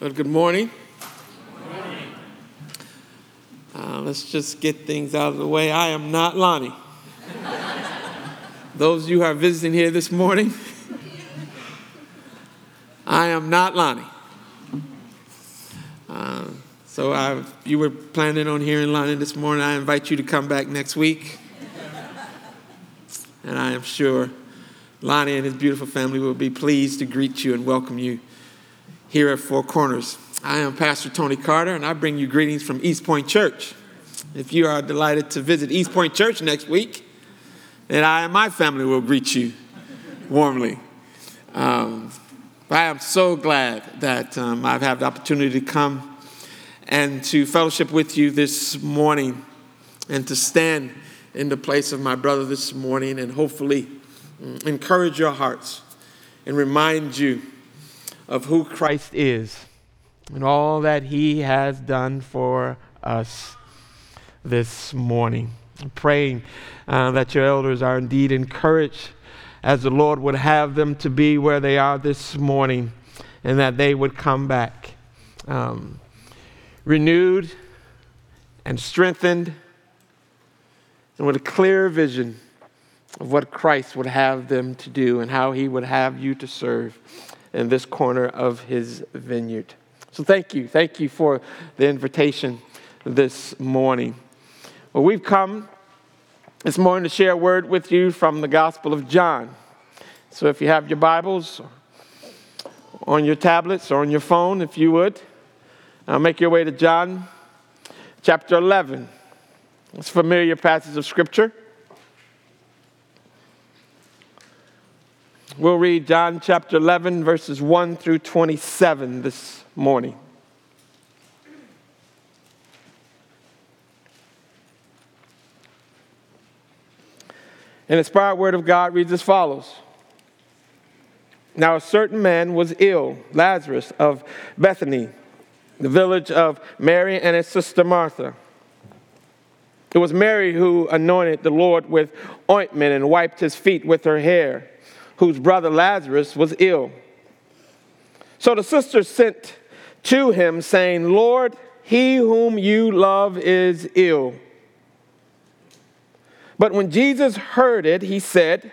Well, good morning. Uh, let's just get things out of the way. I am not Lonnie. Those of you who are visiting here this morning, I am not Lonnie. Uh, so I, you were planning on hearing Lonnie this morning. I invite you to come back next week. And I am sure Lonnie and his beautiful family will be pleased to greet you and welcome you here at Four Corners. I am Pastor Tony Carter, and I bring you greetings from East Point Church. If you are delighted to visit East Point Church next week, then I and my family will greet you warmly. Um, I am so glad that um, I've had the opportunity to come and to fellowship with you this morning and to stand in the place of my brother this morning and hopefully um, encourage your hearts and remind you of who Christ is and all that he has done for us this morning. I'm praying uh, that your elders are indeed encouraged as the Lord would have them to be where they are this morning and that they would come back um, renewed and strengthened and with a clear vision of what Christ would have them to do and how he would have you to serve in this corner of his vineyard. So thank you. Thank you for the invitation this morning. Well, we've come this morning to share a word with you from the Gospel of John. So if you have your Bibles on your tablets or on your phone, if you would, uh, make your way to John chapter 11. It's a familiar passage of Scripture. We'll read John chapter 11, verses 1 through 27 this morning. An inspired word of God reads as follows Now, a certain man was ill, Lazarus of Bethany, the village of Mary and his sister Martha. It was Mary who anointed the Lord with ointment and wiped his feet with her hair whose brother Lazarus was ill. So the sisters sent to him, saying, Lord, he whom you love is ill. But when Jesus heard it, he said,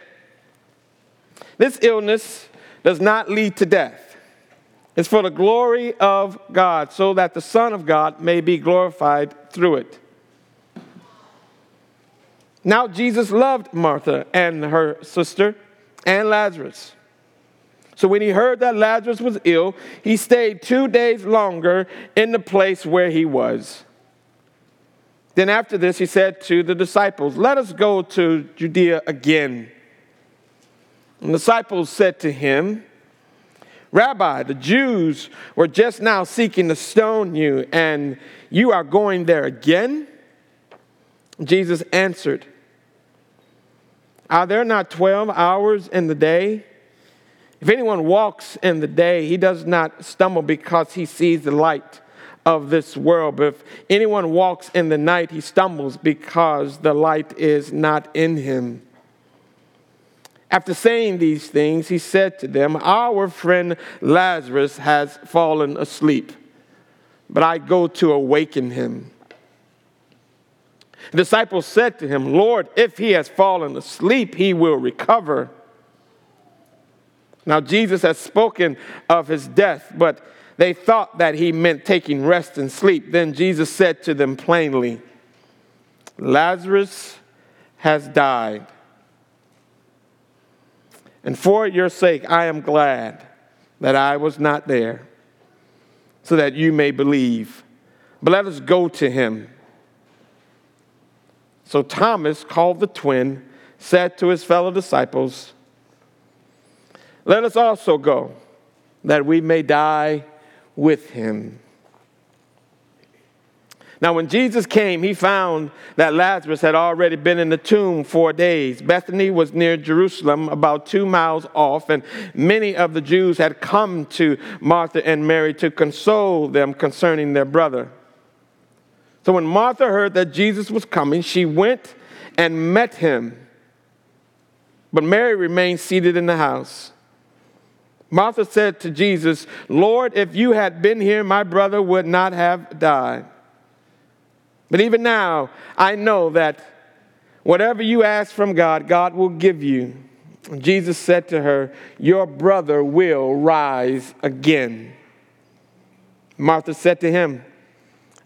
This illness does not lead to death. It's for the glory of God, so that the Son of God may be glorified through it. Now, Jesus loved Martha and her sister and Lazarus. So when he heard that Lazarus was ill, he stayed two days longer in the place where he was. Then after this, he said to the disciples, Let us go to Judea again. And the disciples said to him, Rabbi, the Jews were just now seeking to stone you, and you are going there again? Jesus answered, Uh, are there not 12 hours in the day? If anyone walks in the day, he does not stumble because he sees the light of this world. But if anyone walks in the night, he stumbles because the light is not in him. After saying these things, he said to them, Our friend Lazarus has fallen asleep, but I go to awaken him. The disciples said to him, Lord, if he has fallen asleep, he will recover. Now, Jesus has spoken of his death, but they thought that he meant taking rest and sleep. Then Jesus said to them plainly, Lazarus has died. And for your sake, I am glad that I was not there, so that you may believe. But let us go to him. So Thomas, called the twin, said to his fellow disciples, Let us also go, that we may die with him. Now, when Jesus came, he found that Lazarus had already been in the tomb four days. Bethany was near Jerusalem, about two miles off, and many of the Jews had come to Martha and Mary to console them concerning their brother. So when Martha heard that Jesus was coming, she went and met him. But Mary remained seated in the house. Martha said to Jesus, Lord, if you had been here, my brother would not have died. But even now, I know that whatever you ask from God, God will give you. Jesus said to her, Your brother will rise again. Martha said to him,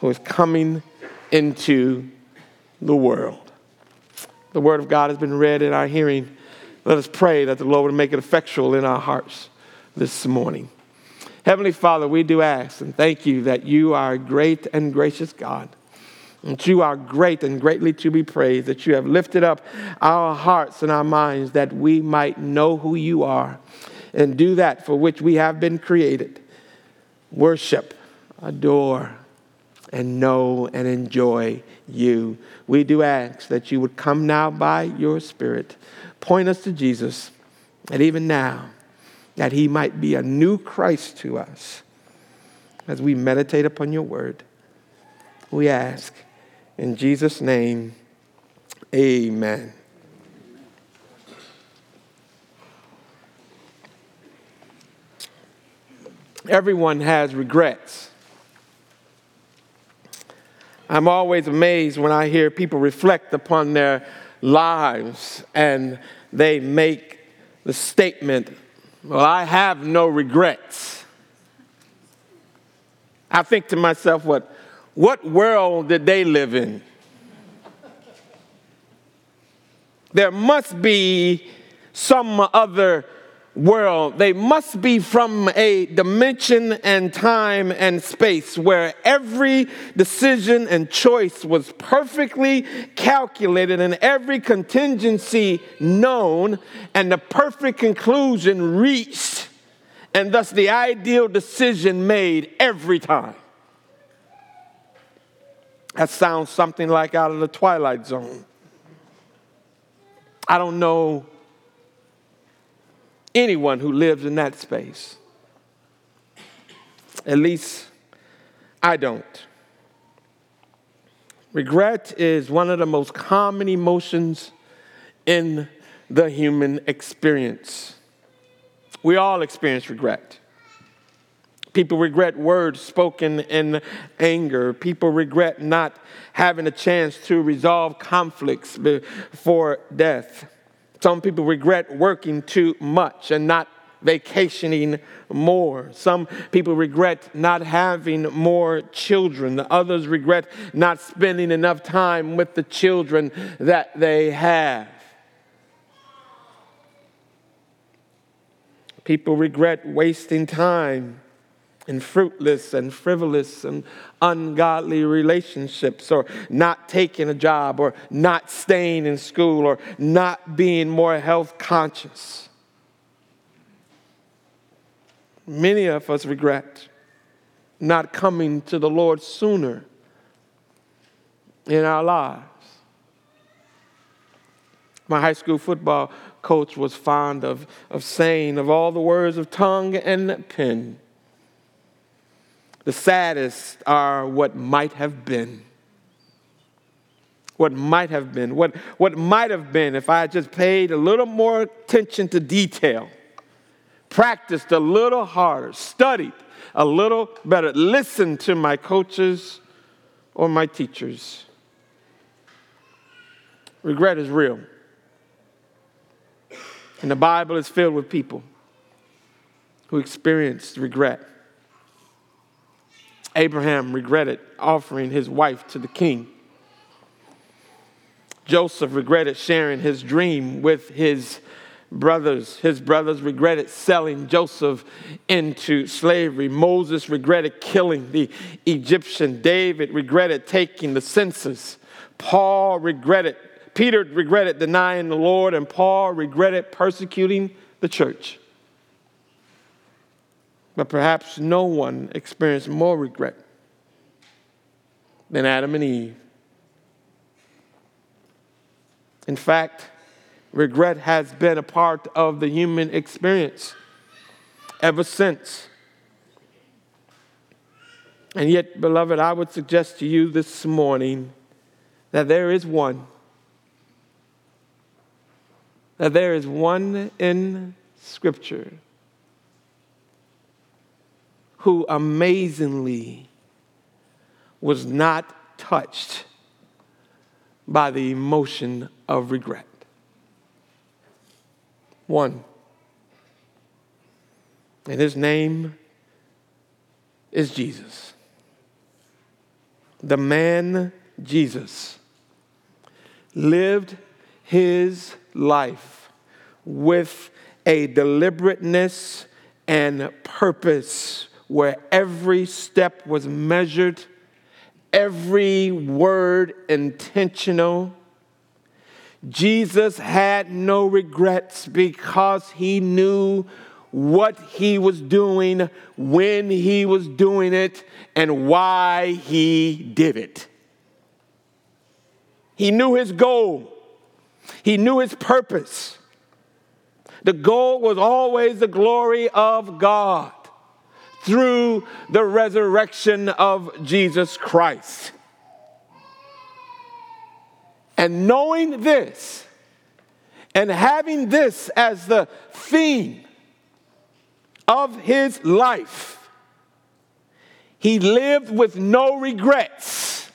who is coming into the world. The word of God has been read in our hearing. Let us pray that the Lord would make it effectual in our hearts this morning. Heavenly Father, we do ask and thank you that you are a great and gracious God. That you are great and greatly to be praised, that you have lifted up our hearts and our minds that we might know who you are and do that for which we have been created worship, adore, and know and enjoy you. We do ask that you would come now by your Spirit point us to Jesus, and even now, that he might be a new Christ to us as we meditate upon your word. We ask in Jesus' name, amen. Everyone has regrets. I'm always amazed when I hear people reflect upon their lives and they make the statement, Well, I have no regrets. I think to myself, what, what world did they live in? There must be some other world. They must be from a dimension and time and space where every decision and choice was perfectly calculated and every contingency known and the perfect conclusion reached, and thus the ideal decision made every time. That sounds something like out of the Twilight Zone. I don't know anyone who lives in that space. At least I don't. Regret is one of the most common emotions in the human experience. We all experience regret. People regret words spoken in anger. People regret not having a chance to resolve conflicts before death. Some people regret working too much and not vacationing more. Some people regret not having more children. Others regret not spending enough time with the children that they have. People regret wasting time in fruitless and frivolous and ungodly relationships, or not taking a job, or not staying in school, or not being more health conscious. Many of us regret not coming to the Lord sooner in our lives. My high school football coach was fond of, of saying, of all the words of tongue and pen, the saddest are what might have been. What might have been. What, what might have been if I had just paid a little more attention to detail, practiced a little harder, studied a little better, listened to my coaches or my teachers. Regret is real. And the Bible is filled with people who experienced regret. Abraham regretted offering his wife to the king. Joseph regretted sharing his dream with his brothers. His brothers regretted selling Joseph into slavery. Moses regretted killing the Egyptian. David regretted taking the census. Paul regretted, Peter regretted denying the Lord, and Paul regretted persecuting the church. But perhaps no one experienced more regret than Adam and Eve. In fact, regret has been a part of the human experience ever since. And yet, beloved, I would suggest to you this morning that there is one. That there is one in Scripture who amazingly was not touched by the emotion of regret. One. And his name is Jesus. The man Jesus lived his life with a deliberateness and purpose where every step was measured, every word intentional. Jesus had no regrets because he knew what he was doing, when he was doing it, and why he did it. He knew his goal, he knew his purpose. The goal was always the glory of God through the resurrection of Jesus Christ. And knowing this, and having this as the theme of his life, he lived with no regrets.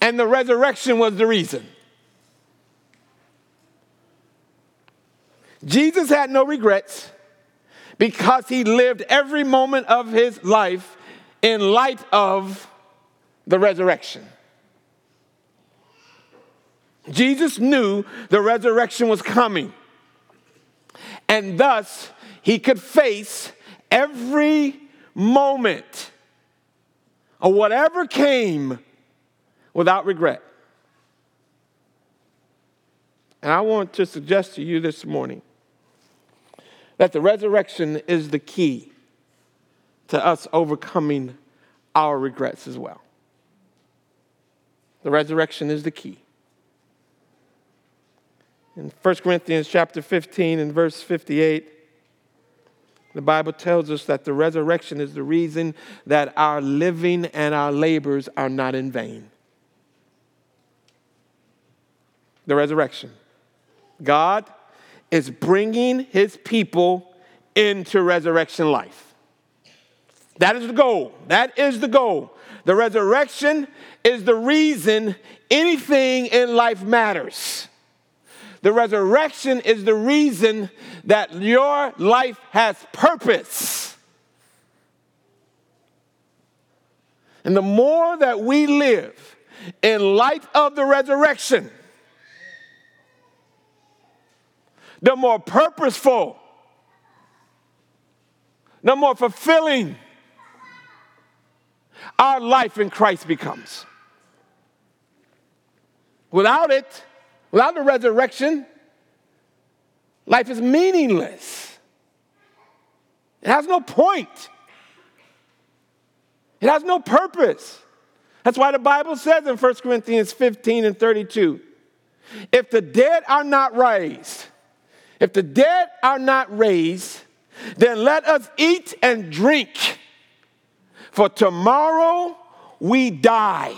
And the resurrection was the reason. Jesus had no regrets because he lived every moment of his life in light of the resurrection. Jesus knew the resurrection was coming, and thus he could face every moment of whatever came without regret. And I want to suggest to you this morning that the resurrection is the key to us overcoming our regrets as well. The resurrection is the key. In 1 Corinthians chapter 15 and verse 58, the Bible tells us that the resurrection is the reason that our living and our labors are not in vain. The resurrection. God is bringing his people into resurrection life. That is the goal. That is the goal. The resurrection is the reason anything in life matters. The resurrection is the reason that your life has purpose. And the more that we live in light of the resurrection, the more purposeful, the more fulfilling our life in Christ becomes. Without it, without the resurrection, life is meaningless. It has no point. It has no purpose. That's why the Bible says in 1 Corinthians 15 and 32 if the dead are not raised, if the dead are not raised, then let us eat and drink, for tomorrow we die.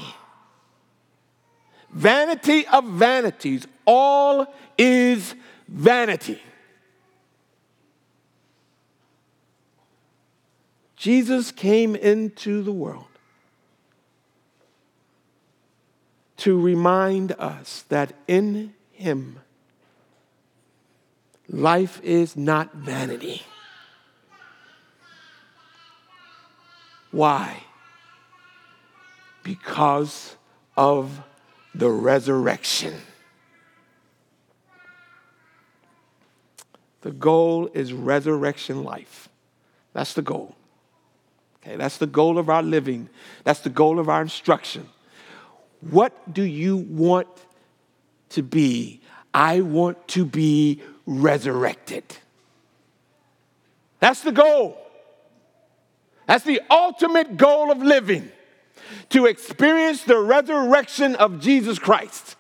Vanity of vanities, all is vanity. Jesus came into the world to remind us that in him Life is not vanity. Why? Because of the resurrection. The goal is resurrection life. That's the goal. Okay, that's the goal of our living. That's the goal of our instruction. What do you want to be? I want to be resurrected. That's the goal. That's the ultimate goal of living to experience the resurrection of Jesus Christ.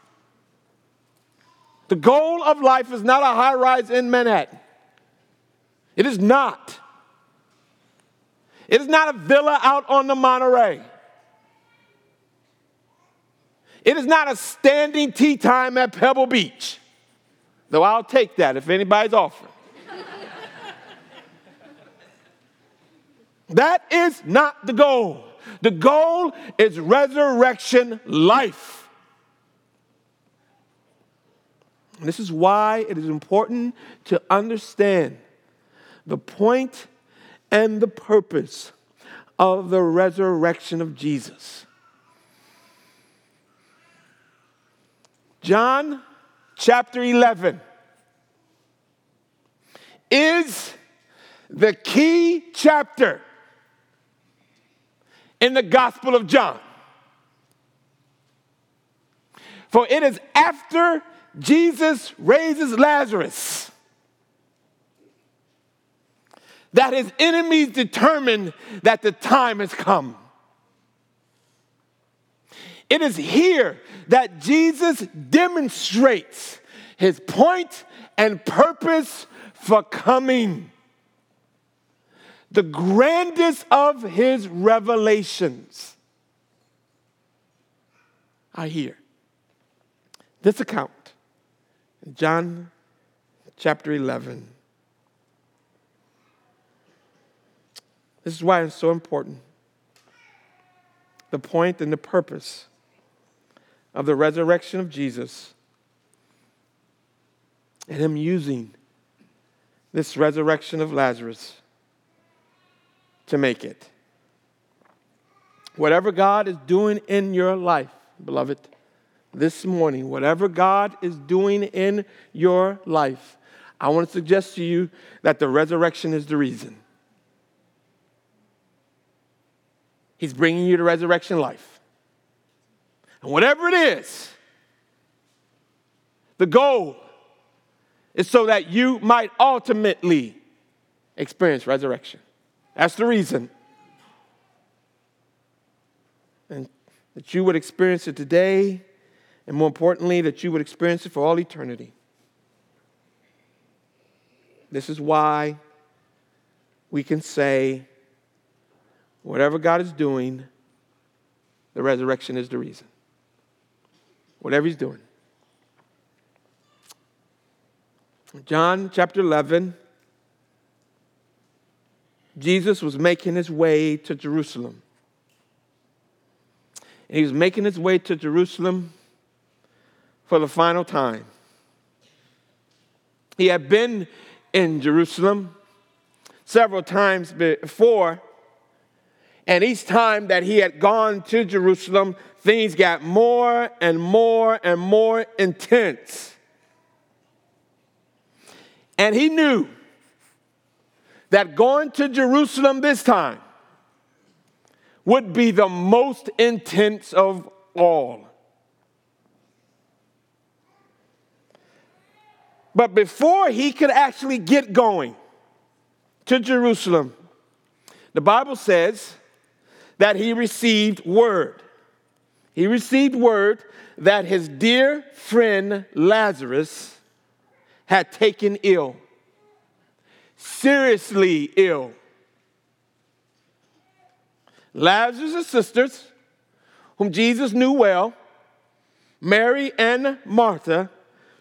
The goal of life is not a high rise in Manhattan. It is not. It is not a villa out on the Monterey. It is not a standing tea time at Pebble Beach, though I'll take that if anybody's offering. that is not the goal. The goal is resurrection life. And this is why it is important to understand the point and the purpose of the resurrection of Jesus. John chapter 11 is the key chapter in the Gospel of John. For it is after Jesus raises Lazarus that his enemies determine that the time has come. It is here that Jesus demonstrates his point and purpose for coming. The grandest of his revelations are here. This account, John chapter 11. This is why it's so important. The point and the purpose of the resurrection of Jesus and Him using this resurrection of Lazarus to make it. Whatever God is doing in your life, beloved, this morning, whatever God is doing in your life, I want to suggest to you that the resurrection is the reason. He's bringing you to resurrection life. And whatever it is, the goal is so that you might ultimately experience resurrection. That's the reason. And that you would experience it today, and more importantly, that you would experience it for all eternity. This is why we can say, whatever God is doing, the resurrection is the reason whatever he's doing. John chapter 11, Jesus was making his way to Jerusalem. And he was making his way to Jerusalem for the final time. He had been in Jerusalem several times before, and each time that he had gone to Jerusalem, things got more and more and more intense. And he knew that going to Jerusalem this time would be the most intense of all. But before he could actually get going to Jerusalem, the Bible says that he received word he received word that his dear friend Lazarus had taken ill, seriously ill. Lazarus' sisters, whom Jesus knew well, Mary and Martha,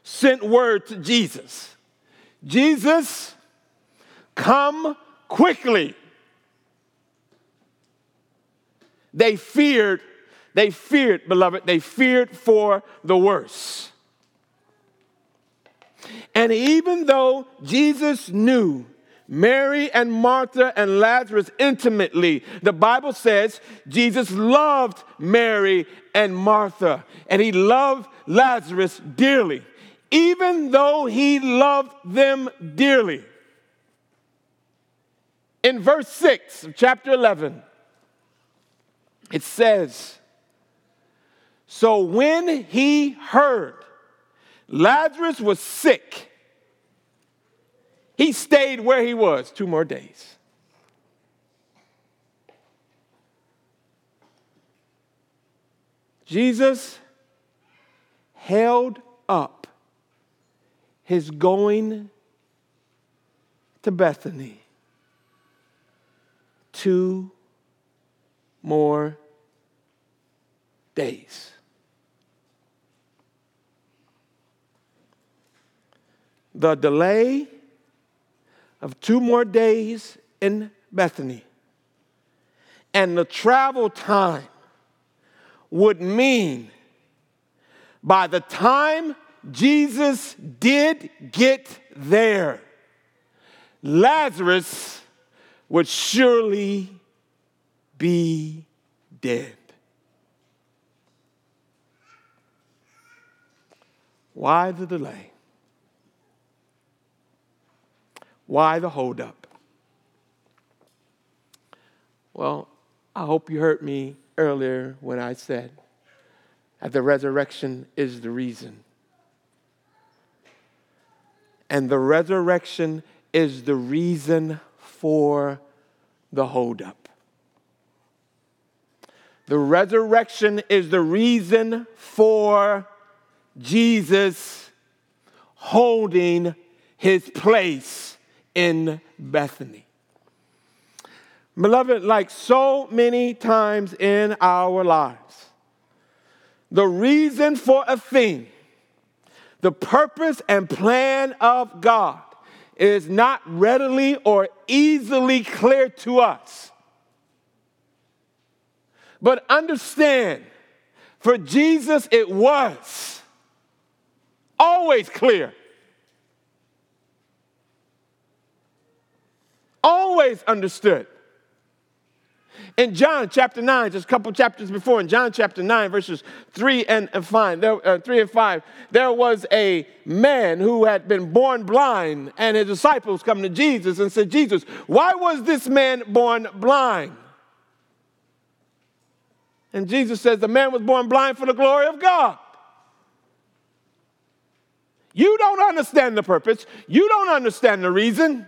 sent word to Jesus Jesus, come quickly. They feared they feared, beloved, they feared for the worse. And even though Jesus knew Mary and Martha and Lazarus intimately, the Bible says Jesus loved Mary and Martha, and he loved Lazarus dearly, even though he loved them dearly. In verse 6 of chapter 11, it says, so when he heard Lazarus was sick, He stayed where he was two more days. Jesus held up his going to Bethany two more days. The delay of two more days in Bethany and the travel time would mean by the time Jesus did get there, Lazarus would surely be dead. Why the delay? Why the holdup? Well, I hope you heard me earlier when I said that the resurrection is the reason. And the resurrection is the reason for the holdup. The resurrection is the reason for Jesus holding his place in Bethany. Beloved, like so many times in our lives, the reason for a thing, the purpose and plan of God is not readily or easily clear to us. But understand, for Jesus, it was always clear. Always understood. In John chapter 9, just a couple chapters before, in John chapter 9, verses 3 and 5, there, uh, 3 and 5, there was a man who had been born blind, and his disciples come to Jesus and said, Jesus, why was this man born blind? And Jesus says, The man was born blind for the glory of God. You don't understand the purpose, you don't understand the reason.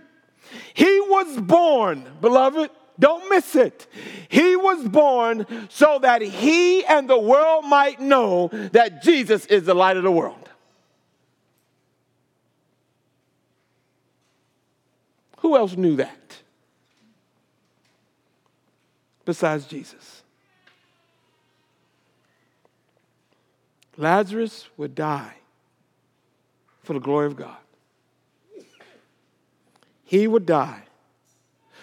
He was born, beloved, don't miss it. He was born so that he and the world might know that Jesus is the light of the world. Who else knew that besides Jesus? Lazarus would die for the glory of God. He would die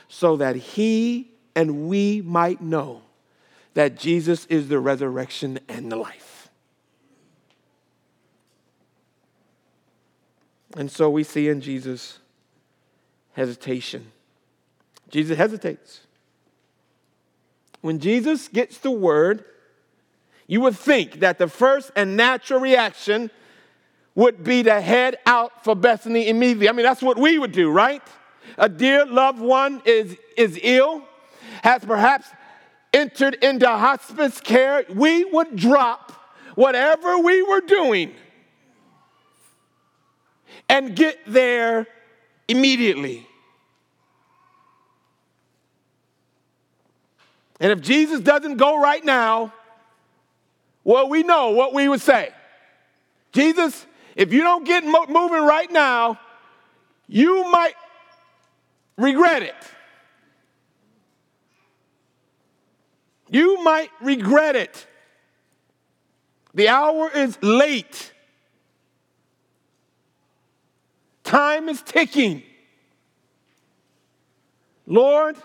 so that he and we might know that Jesus is the resurrection and the life. And so we see in Jesus hesitation. Jesus hesitates. When Jesus gets the word, you would think that the first and natural reaction would be to head out for Bethany immediately. I mean, that's what we would do, right? A dear loved one is, is ill, has perhaps entered into hospice care. We would drop whatever we were doing and get there immediately. And if Jesus doesn't go right now, well, we know what we would say. Jesus, if you don't get mo- moving right now, you might regret it. You might regret it. The hour is late. Time is ticking. Lord,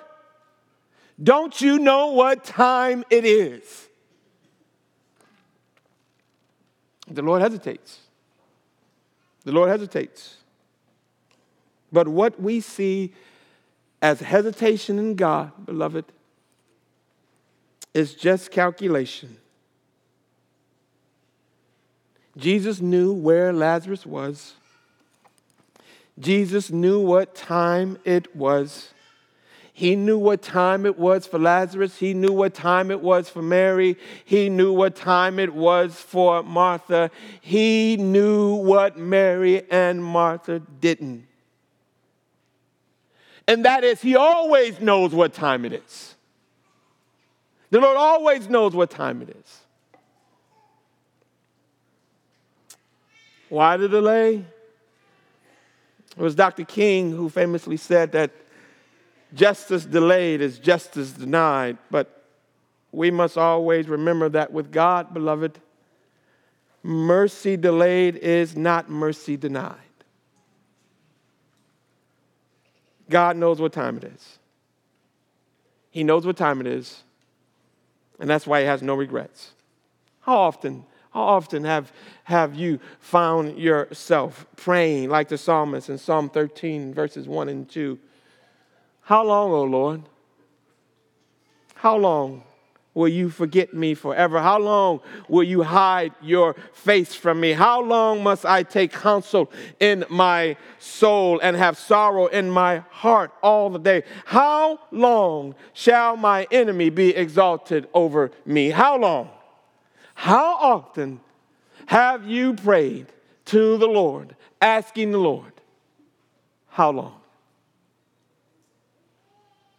don't you know what time it is? The Lord hesitates. The Lord hesitates. But what we see as hesitation in God, beloved, is just calculation. Jesus knew where Lazarus was. Jesus knew what time it was. He knew what time it was for Lazarus. He knew what time it was for Mary. He knew what time it was for Martha. He knew what Mary and Martha didn't. And that is He always knows what time it is. The Lord always knows what time it is. Why the delay? It was Dr. King who famously said that justice delayed is justice denied, but we must always remember that with God, beloved, mercy delayed is not mercy denied. God knows what time it is. He knows what time it is, and that's why he has no regrets. How often how often have, have you found yourself praying like the psalmist in Psalm 13, verses 1 and 2? How long, O oh Lord? How long will you forget me forever? How long will you hide your face from me? How long must I take counsel in my soul and have sorrow in my heart all the day? How long shall my enemy be exalted over me? How long? How often have you prayed to the Lord, asking the Lord, How long?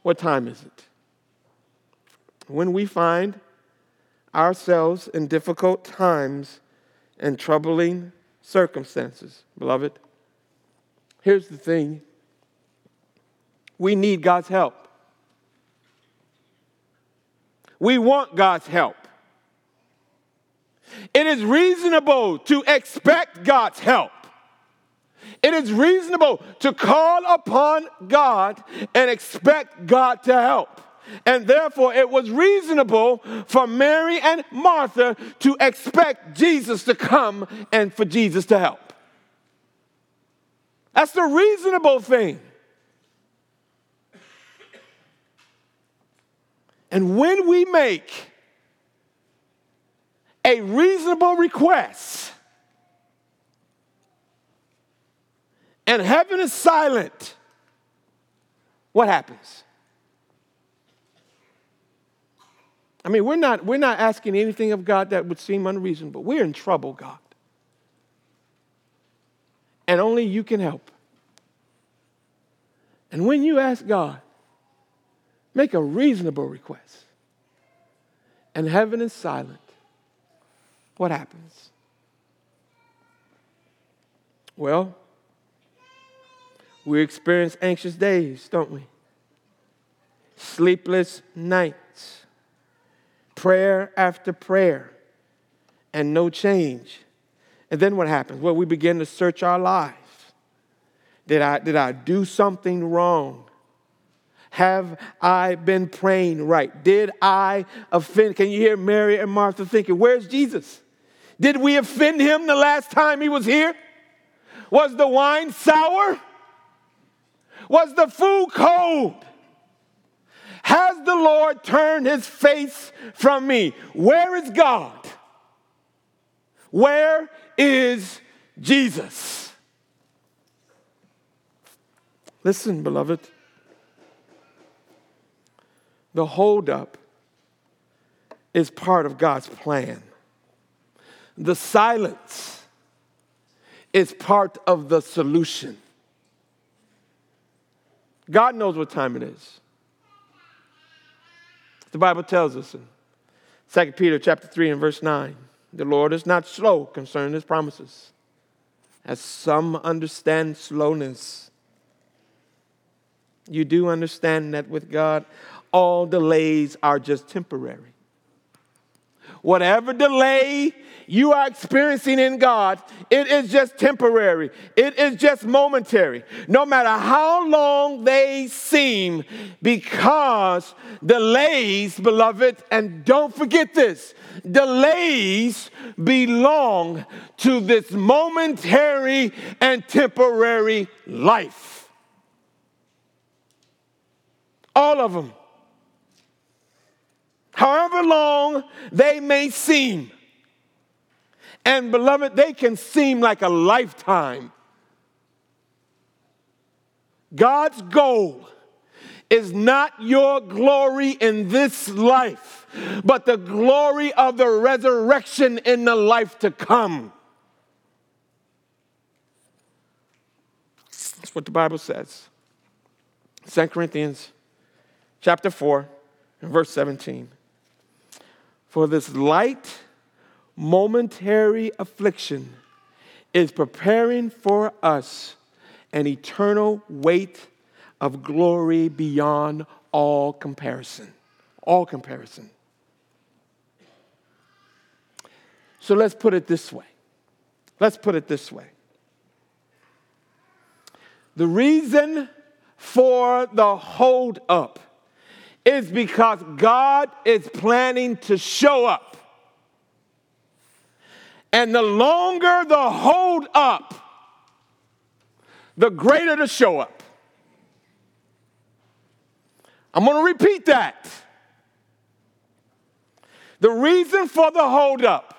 What time is it? When we find ourselves in difficult times and troubling circumstances, beloved, here's the thing we need God's help. We want God's help. It is reasonable to expect God's help. It is reasonable to call upon God and expect God to help. And therefore, it was reasonable for Mary and Martha to expect Jesus to come and for Jesus to help. That's the reasonable thing. And when we make a reasonable request, and heaven is silent, what happens? I mean, we're not, we're not asking anything of God that would seem unreasonable. We're in trouble, God. And only you can help. And when you ask God, make a reasonable request, and heaven is silent, what happens? Well, we experience anxious days, don't we? Sleepless nights, prayer after prayer, and no change. And then what happens? Well, we begin to search our lives. Did I, did I do something wrong? Have I been praying right? Did I offend? Can you hear Mary and Martha thinking, Where's Jesus? Did we offend him the last time he was here? Was the wine sour? Was the food cold? Has the Lord turned his face from me? Where is God? Where is Jesus? Listen, beloved. The holdup is part of God's plan. The silence is part of the solution. God knows what time it is. The Bible tells us in 2 Peter chapter 3 and verse 9, the Lord is not slow concerning his promises, as some understand slowness. You do understand that with God, all delays are just temporary. Whatever delay you are experiencing in God, it is just temporary. It is just momentary. No matter how long they seem, because delays, beloved, and don't forget this delays belong to this momentary and temporary life. All of them however long they may seem. And beloved, they can seem like a lifetime. God's goal is not your glory in this life, but the glory of the resurrection in the life to come. That's what the Bible says. 2 Corinthians chapter 4 and verse 17. For this light, momentary affliction is preparing for us an eternal weight of glory beyond all comparison. All comparison. So let's put it this way. Let's put it this way. The reason for the hold up is because God is planning to show up. And the longer the hold up, the greater the show up. I'm going to repeat that. The reason for the hold up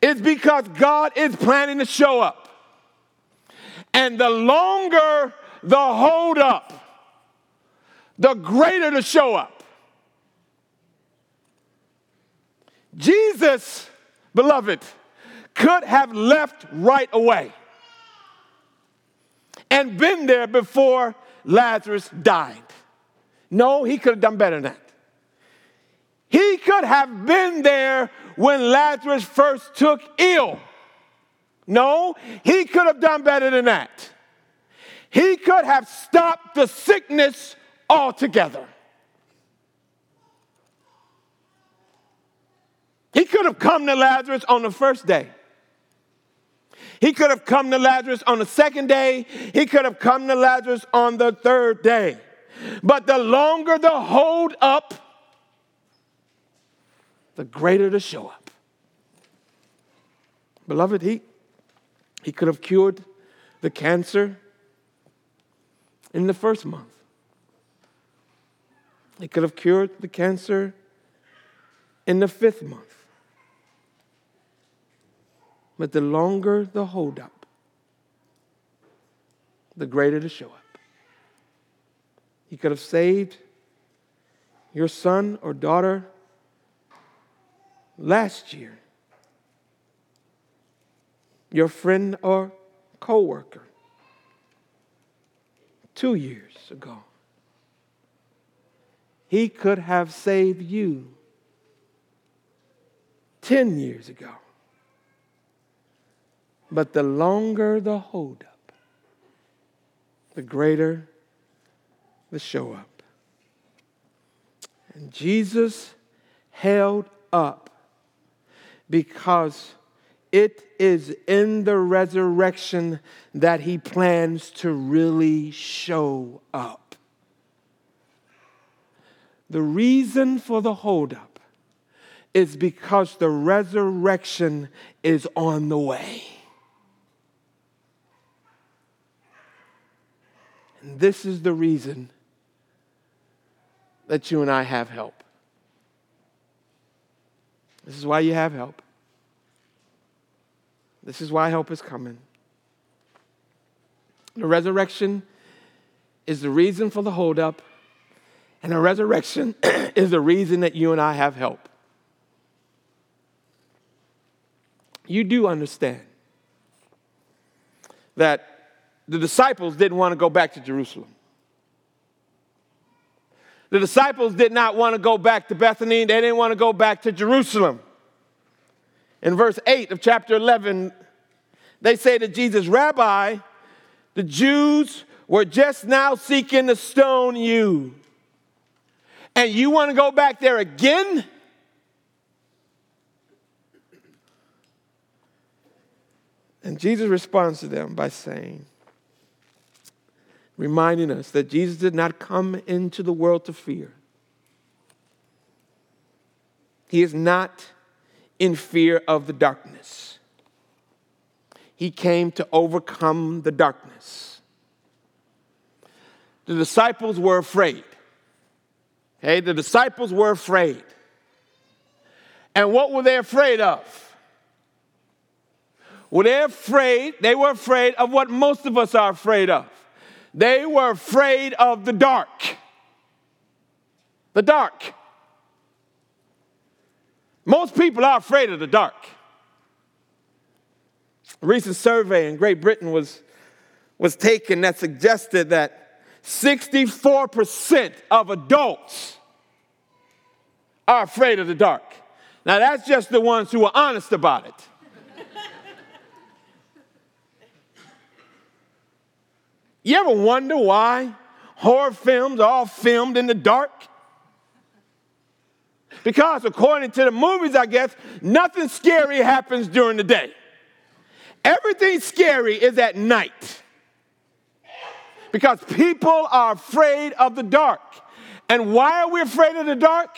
is because God is planning to show up. And the longer the hold up, the greater the show up. Jesus, beloved, could have left right away and been there before Lazarus died. No, he could have done better than that. He could have been there when Lazarus first took ill. No, he could have done better than that. He could have stopped the sickness altogether. He could have come to Lazarus on the first day. He could have come to Lazarus on the second day. He could have come to Lazarus on the third day. But the longer the hold up, the greater the show up. Beloved, he, he could have cured the cancer in the first month. He could have cured the cancer in the fifth month. But the longer the holdup, the greater the show up. He could have saved your son or daughter last year, your friend or coworker two years ago. He could have saved you 10 years ago. But the longer the holdup, the greater the show up. And Jesus held up because it is in the resurrection that he plans to really show up. The reason for the holdup is because the resurrection is on the way. And this is the reason that you and I have help. This is why you have help. This is why help is coming. The resurrection is the reason for the holdup, and the resurrection is the reason that you and I have help. You do understand that the disciples didn't want to go back to Jerusalem. The disciples did not want to go back to Bethany, they didn't want to go back to Jerusalem. In verse 8 of chapter 11, they say to Jesus, Rabbi, the Jews were just now seeking to stone you. And you want to go back there again? And Jesus responds to them by saying, reminding us that Jesus did not come into the world to fear. He is not in fear of the darkness. He came to overcome the darkness. The disciples were afraid. Okay, the disciples were afraid. And what were they afraid of? Were they afraid? They were afraid of what most of us are afraid of. They were afraid of the dark. The dark. Most people are afraid of the dark. A recent survey in Great Britain was, was taken that suggested that 64% of adults are afraid of the dark. Now, that's just the ones who are honest about it. you ever wonder why horror films are all filmed in the dark? Because, according to the movies, I guess, nothing scary happens during the day. Everything scary is at night. Because people are afraid of the dark. And why are we afraid of the dark?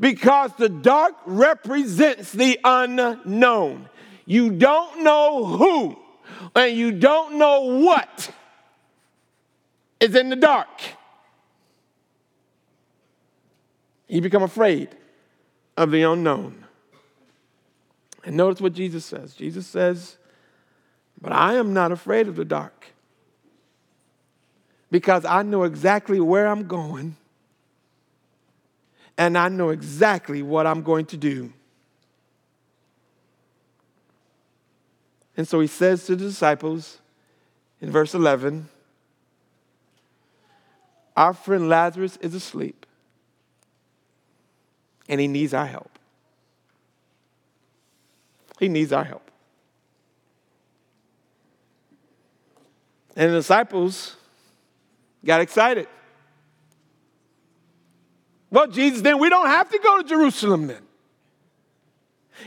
Because the dark represents the unknown. You don't know who, and you don't know what is in the dark. You become afraid of the unknown. And notice what Jesus says. Jesus says, But I am not afraid of the dark because I know exactly where I'm going and I know exactly what I'm going to do. And so he says to the disciples in verse 11, Our friend Lazarus is asleep, and he needs our help. He needs our help. And the disciples got excited. Well, Jesus, then we don't have to go to Jerusalem then.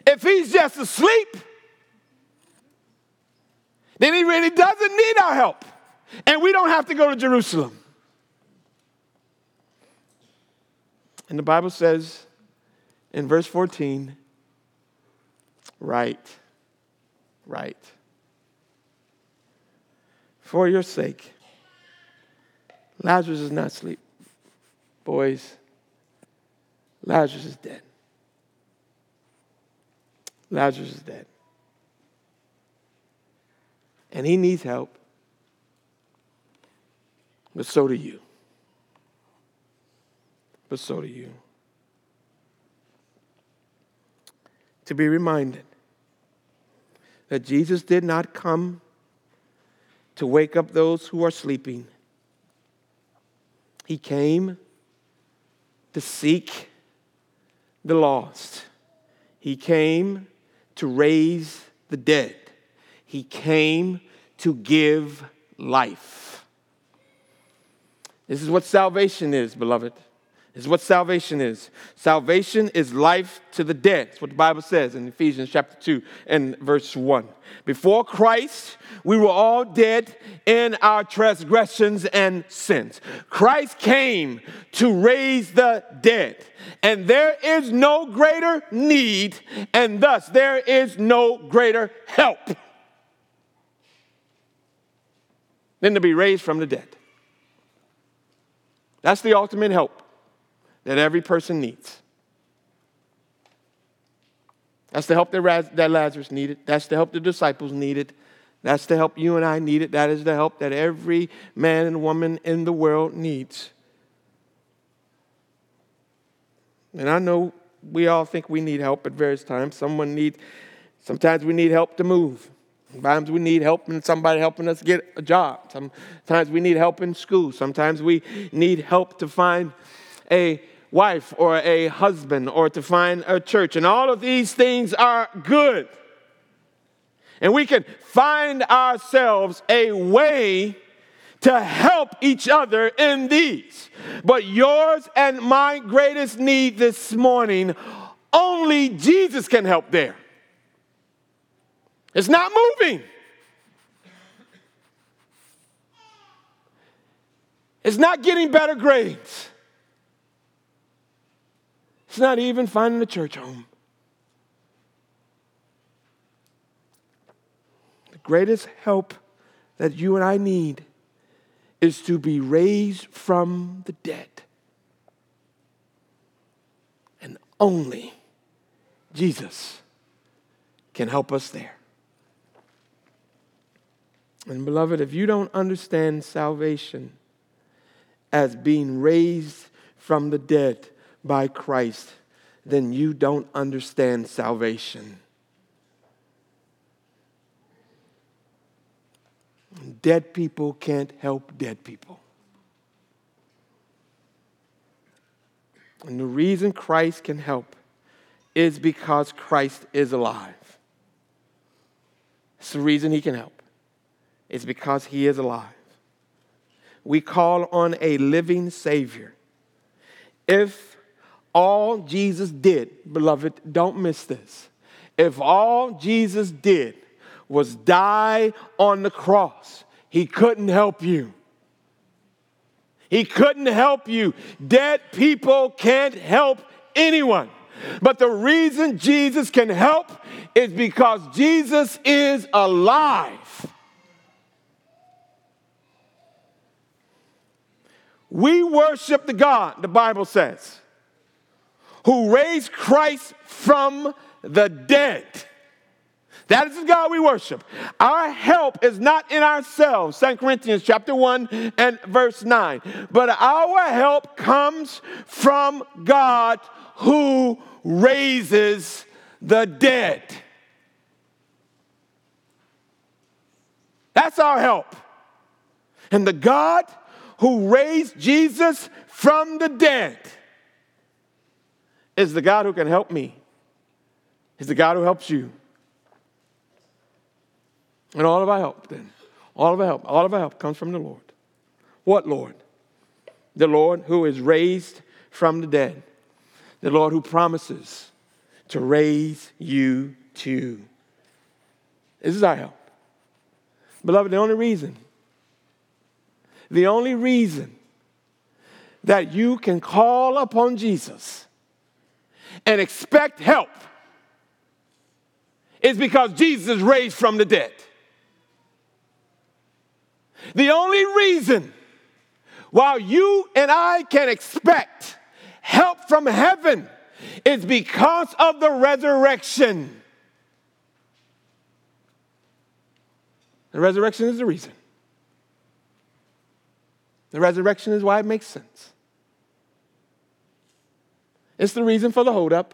If he's just asleep, then he really doesn't need our help. And we don't have to go to Jerusalem. And the Bible says in verse 14, right, right. For your sake, Lazarus is not asleep. Boys, Lazarus is dead. Lazarus is dead. And he needs help. But so do you. But so do you. To be reminded that Jesus did not come to wake up those who are sleeping. He came to seek the lost. He came to raise the dead. He came to give life. This is what salvation is, beloved. Is what salvation is. Salvation is life to the dead. That's what the Bible says in Ephesians chapter 2 and verse 1. Before Christ, we were all dead in our transgressions and sins. Christ came to raise the dead, and there is no greater need, and thus there is no greater help than to be raised from the dead. That's the ultimate help that every person needs. That's the help that, Lazarus needed. That's the help the disciples needed. That's the help you and I needed. That is the help that every man and woman in the world needs. And I know we all think we need help at various times. Someone need, sometimes we need help to move. Sometimes we need help in somebody helping us get a job. Sometimes we need help in school. Sometimes we need help to find a wife or a husband or to find a church. And all of these things are good. And we can find ourselves a way to help each other in these. But yours and my greatest need this morning, only Jesus can help there. It's not moving. It's not getting better grades. It's not even finding a church home. The greatest help that you and I need is to be raised from the dead. And only Jesus can help us there. And beloved, if you don't understand salvation as being raised from the dead, by Christ, then you don't understand salvation. Dead people can't help dead people. And the reason Christ can help is because Christ is alive. It's the reason he can help. It's because he is alive. We call on a living Savior. If all Jesus did, beloved, don't miss this. If all Jesus did was die on the cross, he couldn't help you. He couldn't help you. Dead people can't help anyone. But the reason Jesus can help is because Jesus is alive. We worship the God, the Bible says, who raised Christ from the dead. That is the God we worship. Our help is not in ourselves, 2 Corinthians chapter 1 and verse 9. But our help comes from God who raises the dead. That's our help. And the God who raised Jesus from the dead is the God who can help me. He's the God who helps you. And all of our help, then, all of our help, all of our help comes from the Lord. What Lord? The Lord who is raised from the dead. The Lord who promises to raise you too. This is our help. Beloved, the only reason, the only reason that you can call upon Jesus and expect help is because Jesus is raised from the dead. The only reason why you and I can expect help from heaven is because of the resurrection. The resurrection is the reason. The resurrection is why it makes sense. It's the reason for the holdup,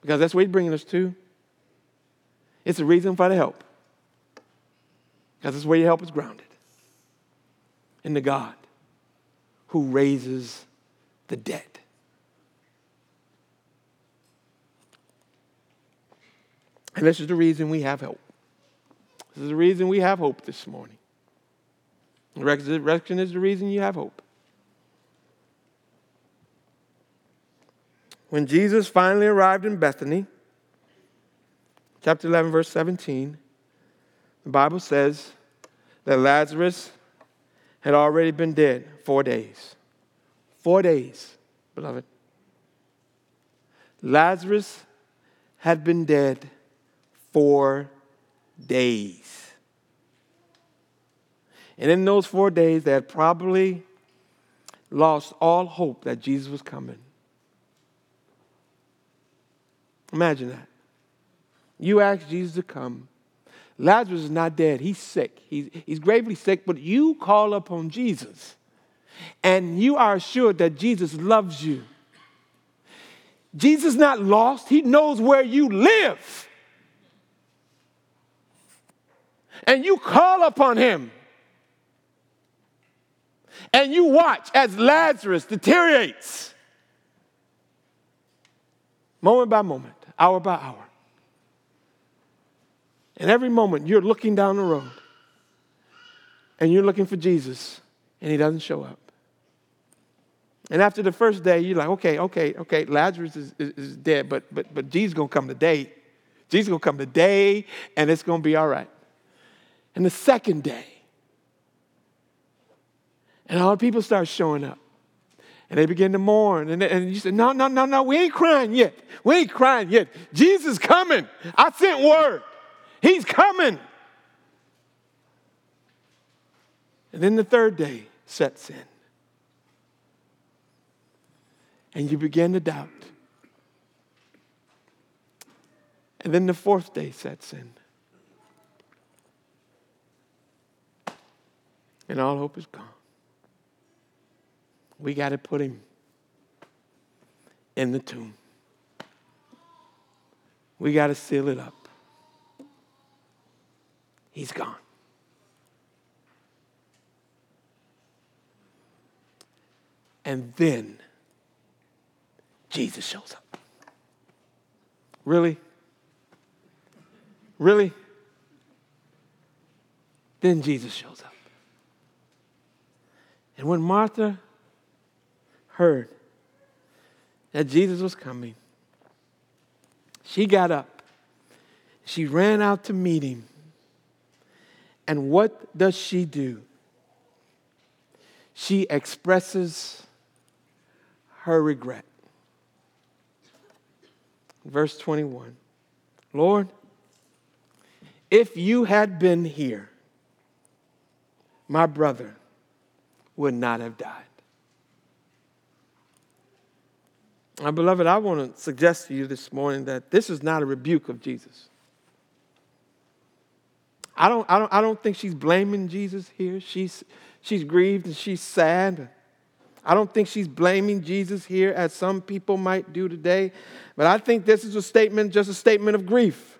because that's where he's bringing us to. It's the reason for the help. Because that's where your help is grounded in the God who raises the dead. And this is the reason we have hope. This is the reason we have hope this morning. The resurrection is the reason you have hope. When Jesus finally arrived in Bethany, chapter 11, verse 17, the Bible says that Lazarus had already been dead four days. Four days, beloved. Lazarus had been dead four days. And in those four days, they had probably lost all hope that Jesus was coming. Imagine that. You ask Jesus to come, Lazarus is not dead. He's sick. He's, he's gravely sick, but you call upon Jesus and you are assured that Jesus loves you. Jesus is not lost, He knows where you live. And you call upon Him. And you watch as Lazarus deteriorates moment by moment, hour by hour. And every moment you're looking down the road and you're looking for Jesus and he doesn't show up. And after the first day, you're like, okay, okay, okay, Lazarus is, is, is dead, but, but, but Jesus going to come today. Jesus going to come today and it's going to be all right. And the second day, and all the people start showing up. And they begin to mourn. And, and you say, No, no, no, no, we ain't crying yet. We ain't crying yet. Jesus is coming. I sent word. He's coming. And then the third day sets in. And you begin to doubt. And then the fourth day sets in. And all hope is gone. We got to put him in the tomb. We got to seal it up. He's gone. And then Jesus shows up. Really? Really? Then Jesus shows up. And when Martha heard that Jesus was coming, she got up. She ran out to meet him. And what does she do? She expresses her regret. Verse 21 Lord, if you had been here, my brother would not have died. My beloved, I want to suggest to you this morning that this is not a rebuke of Jesus. I don't, I don't, I don't think she's blaming Jesus here. She's, she's grieved and she's sad. I don't think she's blaming Jesus here as some people might do today. But I think this is a statement, just a statement of grief.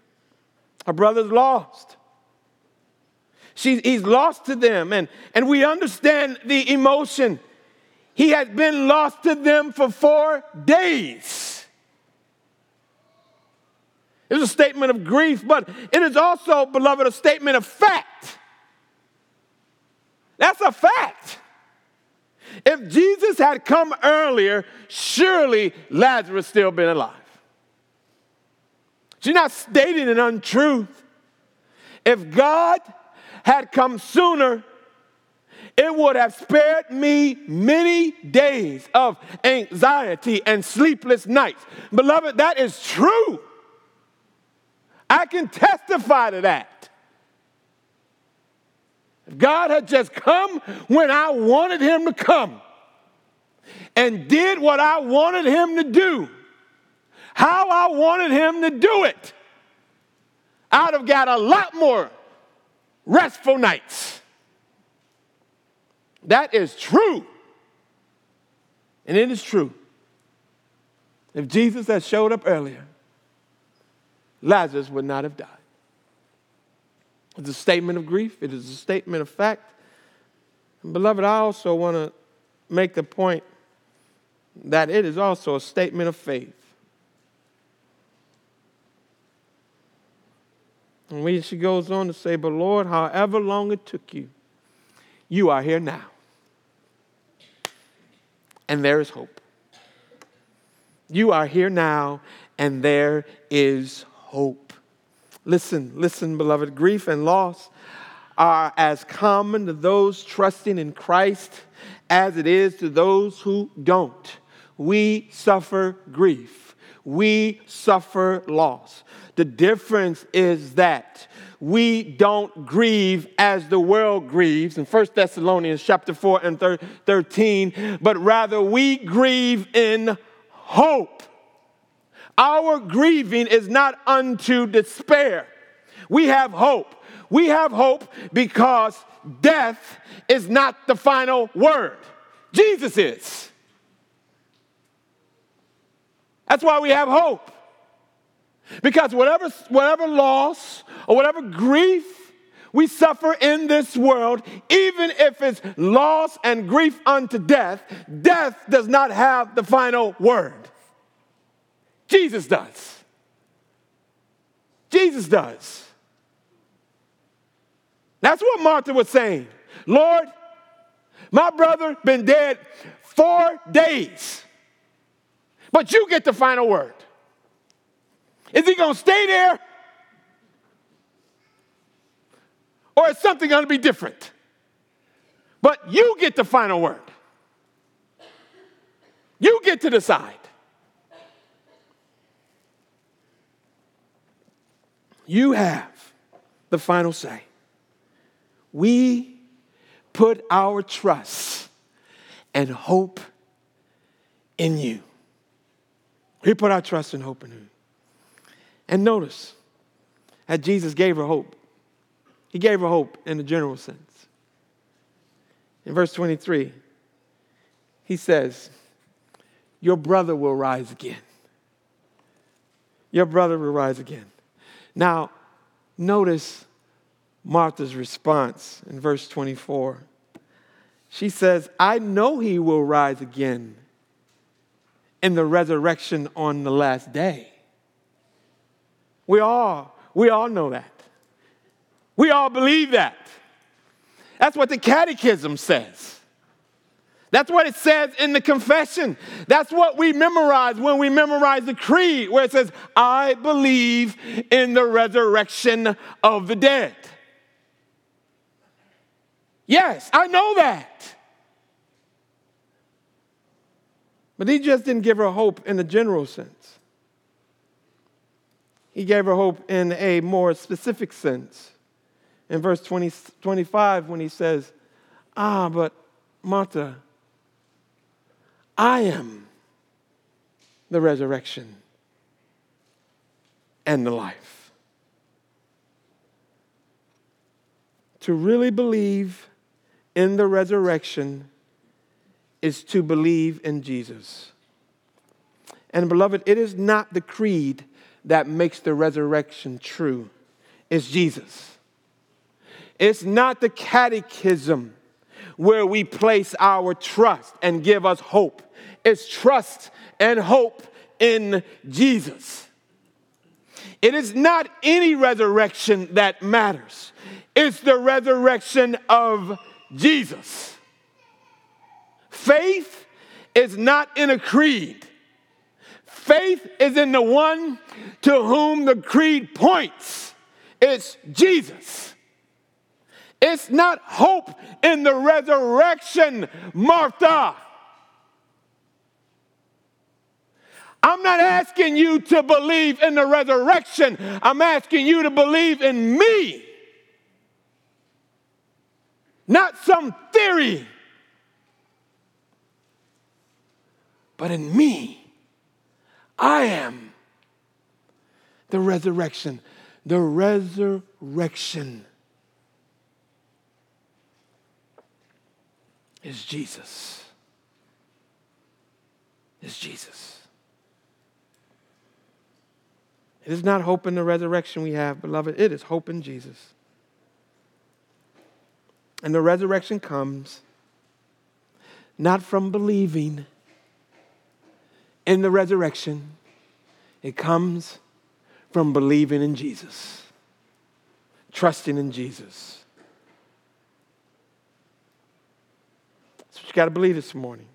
Her brother's lost. She, he's lost to them, and, and we understand the emotion. He has been lost to them for four days. It's a statement of grief, but it is also, beloved, a statement of fact. That's a fact. If Jesus had come earlier, surely Lazarus still been alive. She's not stating an untruth. If God had come sooner, it would have spared me many days of anxiety and sleepless nights. Beloved, that is true. I can testify to that. If God had just come when I wanted him to come and did what I wanted him to do, how I wanted him to do it, I'd have got a lot more restful nights. That is true. And it is true. If Jesus had showed up earlier, Lazarus would not have died. It's a statement of grief, it is a statement of fact. And beloved, I also want to make the point that it is also a statement of faith. And she goes on to say, But Lord, however long it took you, you are here now. And there is hope. You are here now, and there is hope. Listen, listen, beloved, grief and loss are as common to those trusting in Christ as it is to those who don't. We suffer grief, we suffer loss. The difference is that we don't grieve as the world grieves in 1 Thessalonians chapter 4 and 13, but rather we grieve in hope. Our grieving is not unto despair. We have hope. We have hope because death is not the final word. Jesus is. That's why we have hope. Because whatever, whatever loss or whatever grief we suffer in this world, even if it's loss and grief unto death, death does not have the final word. Jesus does. Jesus does. That's what Martha was saying. Lord, my brother been dead four days, but you get the final word. Is he going to stay there? Or is something going to be different? But you get the final word. You get to decide. You have the final say. We put our trust and hope in you. We put our trust and hope in you. And notice that Jesus gave her hope. He gave her hope in the general sense. In verse 23, he says, Your brother will rise again. Your brother will rise again. Now, notice Martha's response in verse 24. She says, I know he will rise again in the resurrection on the last day. We all, we all know that. We all believe that. That's what the catechism says. That's what it says in the confession. That's what we memorize when we memorize the creed, where it says, I believe in the resurrection of the dead. Yes, I know that. But he just didn't give her hope in the general sense. He gave her hope in a more specific sense. In verse 20, 25, when he says, Ah, but Martha, I am the resurrection and the life. To really believe in the resurrection is to believe in Jesus. And beloved, it is not the creed that makes the resurrection true, is Jesus. It's not the catechism where we place our trust and give us hope. It's trust and hope in Jesus. It is not any resurrection that matters, it's the resurrection of Jesus. Faith is not in a creed. Faith is in the one to whom the creed points. It's Jesus. It's not hope in the resurrection, Martha. I'm not asking you to believe in the resurrection. I'm asking you to believe in me. Not some theory, but in me. I am the resurrection. The resurrection is Jesus. Is Jesus. It is not hope in the resurrection we have, beloved. It is hope in Jesus. And the resurrection comes not from believing in the resurrection, it comes from believing in Jesus, trusting in Jesus. That's what you got to believe this morning.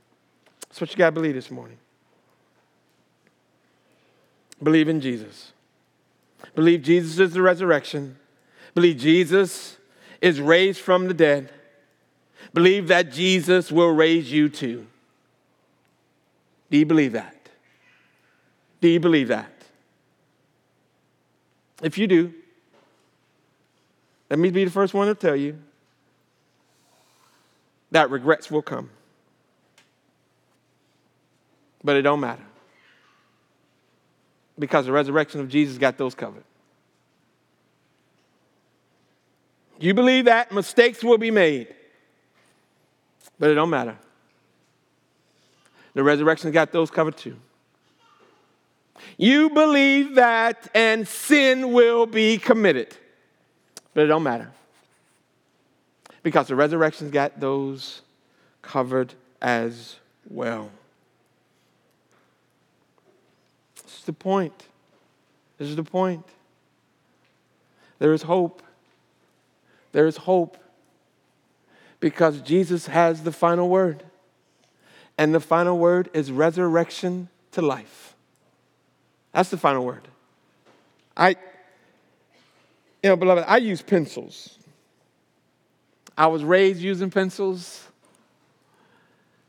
That's what you got to believe this morning. Believe in Jesus. Believe Jesus is the resurrection. Believe Jesus is raised from the dead. Believe that Jesus will raise you too. Do you believe that? Do you believe that? If you do, let me be the first one to tell you that regrets will come. But it don't matter. Because the resurrection of Jesus got those covered. You believe that mistakes will be made. But it don't matter. The resurrection got those covered too. You believe that and sin will be committed. But it don't matter because the resurrection's got those covered as well. This is the point. This is the point. There is hope. There is hope because Jesus has the final word. And the final word is resurrection to life. That's the final word. I, you know, beloved, I use pencils. I was raised using pencils.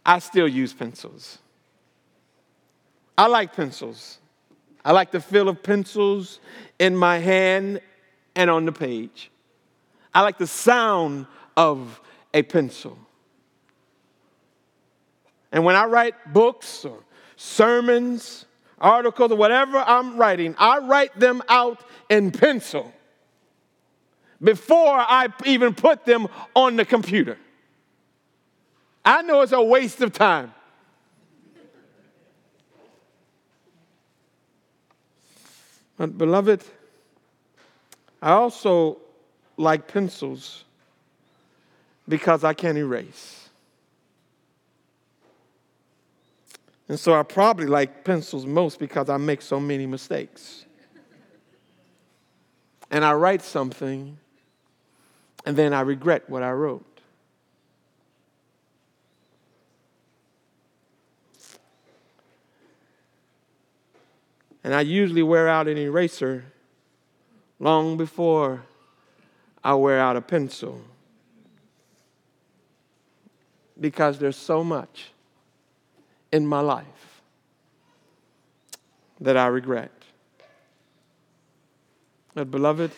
I still use pencils. I like pencils. I like the feel of pencils in my hand and on the page. I like the sound of a pencil. And when I write books or sermons, articles, or whatever I'm writing, I write them out in pencil before I even put them on the computer. I know it's a waste of time. But, beloved, I also like pencils because I can't erase. And so I probably like pencils most because I make so many mistakes. And I write something, and then I regret what I wrote. And I usually wear out an eraser long before I wear out a pencil because there's so much in my life that I regret. But, beloved,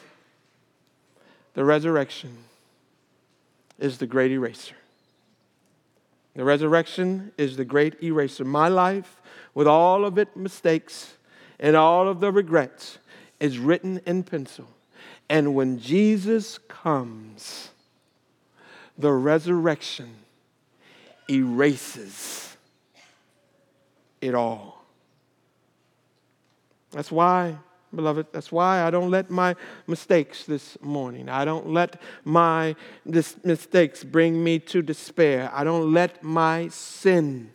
the resurrection is the great eraser. The resurrection is the great eraser. My life, with all of its mistakes and all of the regrets, is written in pencil. And when Jesus comes, the resurrection erases it all. That's why, beloved, that's why I don't let my mistakes this morning, I don't let my this mistakes bring me to despair. I don't let my sin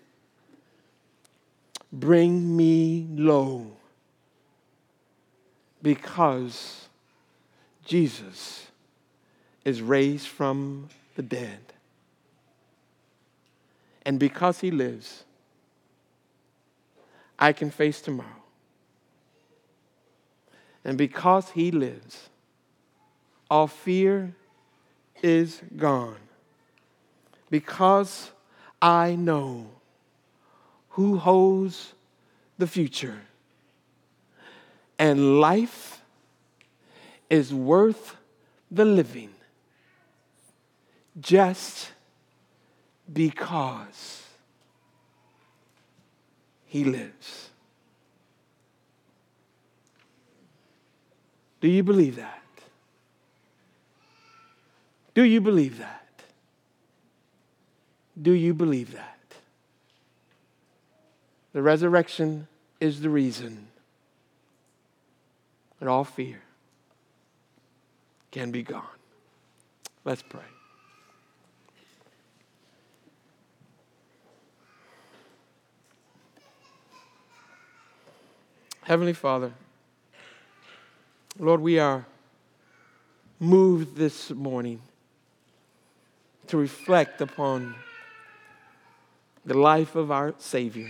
bring me low because Jesus is raised from the dead. And because he lives, I can face tomorrow. And because he lives, all fear is gone. Because I know who holds the future. And life is worth the living just because he lives. Do you believe that? Do you believe that? Do you believe that? The resurrection is the reason that all fear can be gone. Let's pray. Heavenly Father, Lord, we are moved this morning to reflect upon the life of our Savior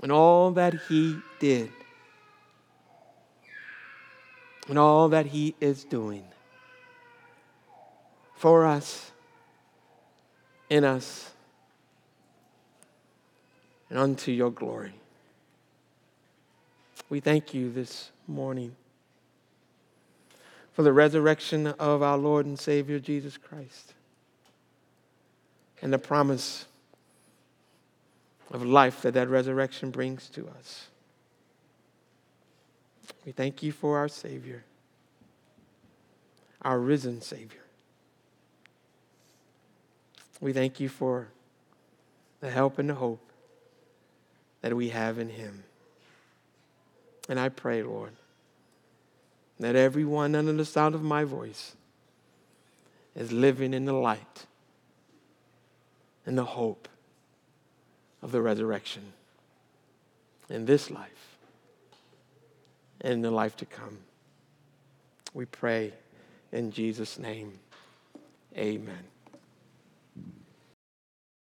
and all that He did and all that He is doing for us, in us, and unto your glory. We thank you this morning for the resurrection of our Lord and Savior Jesus Christ and the promise of life that that resurrection brings to us. We thank you for our Savior, our risen Savior. We thank you for the help and the hope that we have in Him. And I pray, Lord, that everyone under the sound of my voice is living in the light and the hope of the resurrection in this life and in the life to come. We pray in Jesus' name. Amen.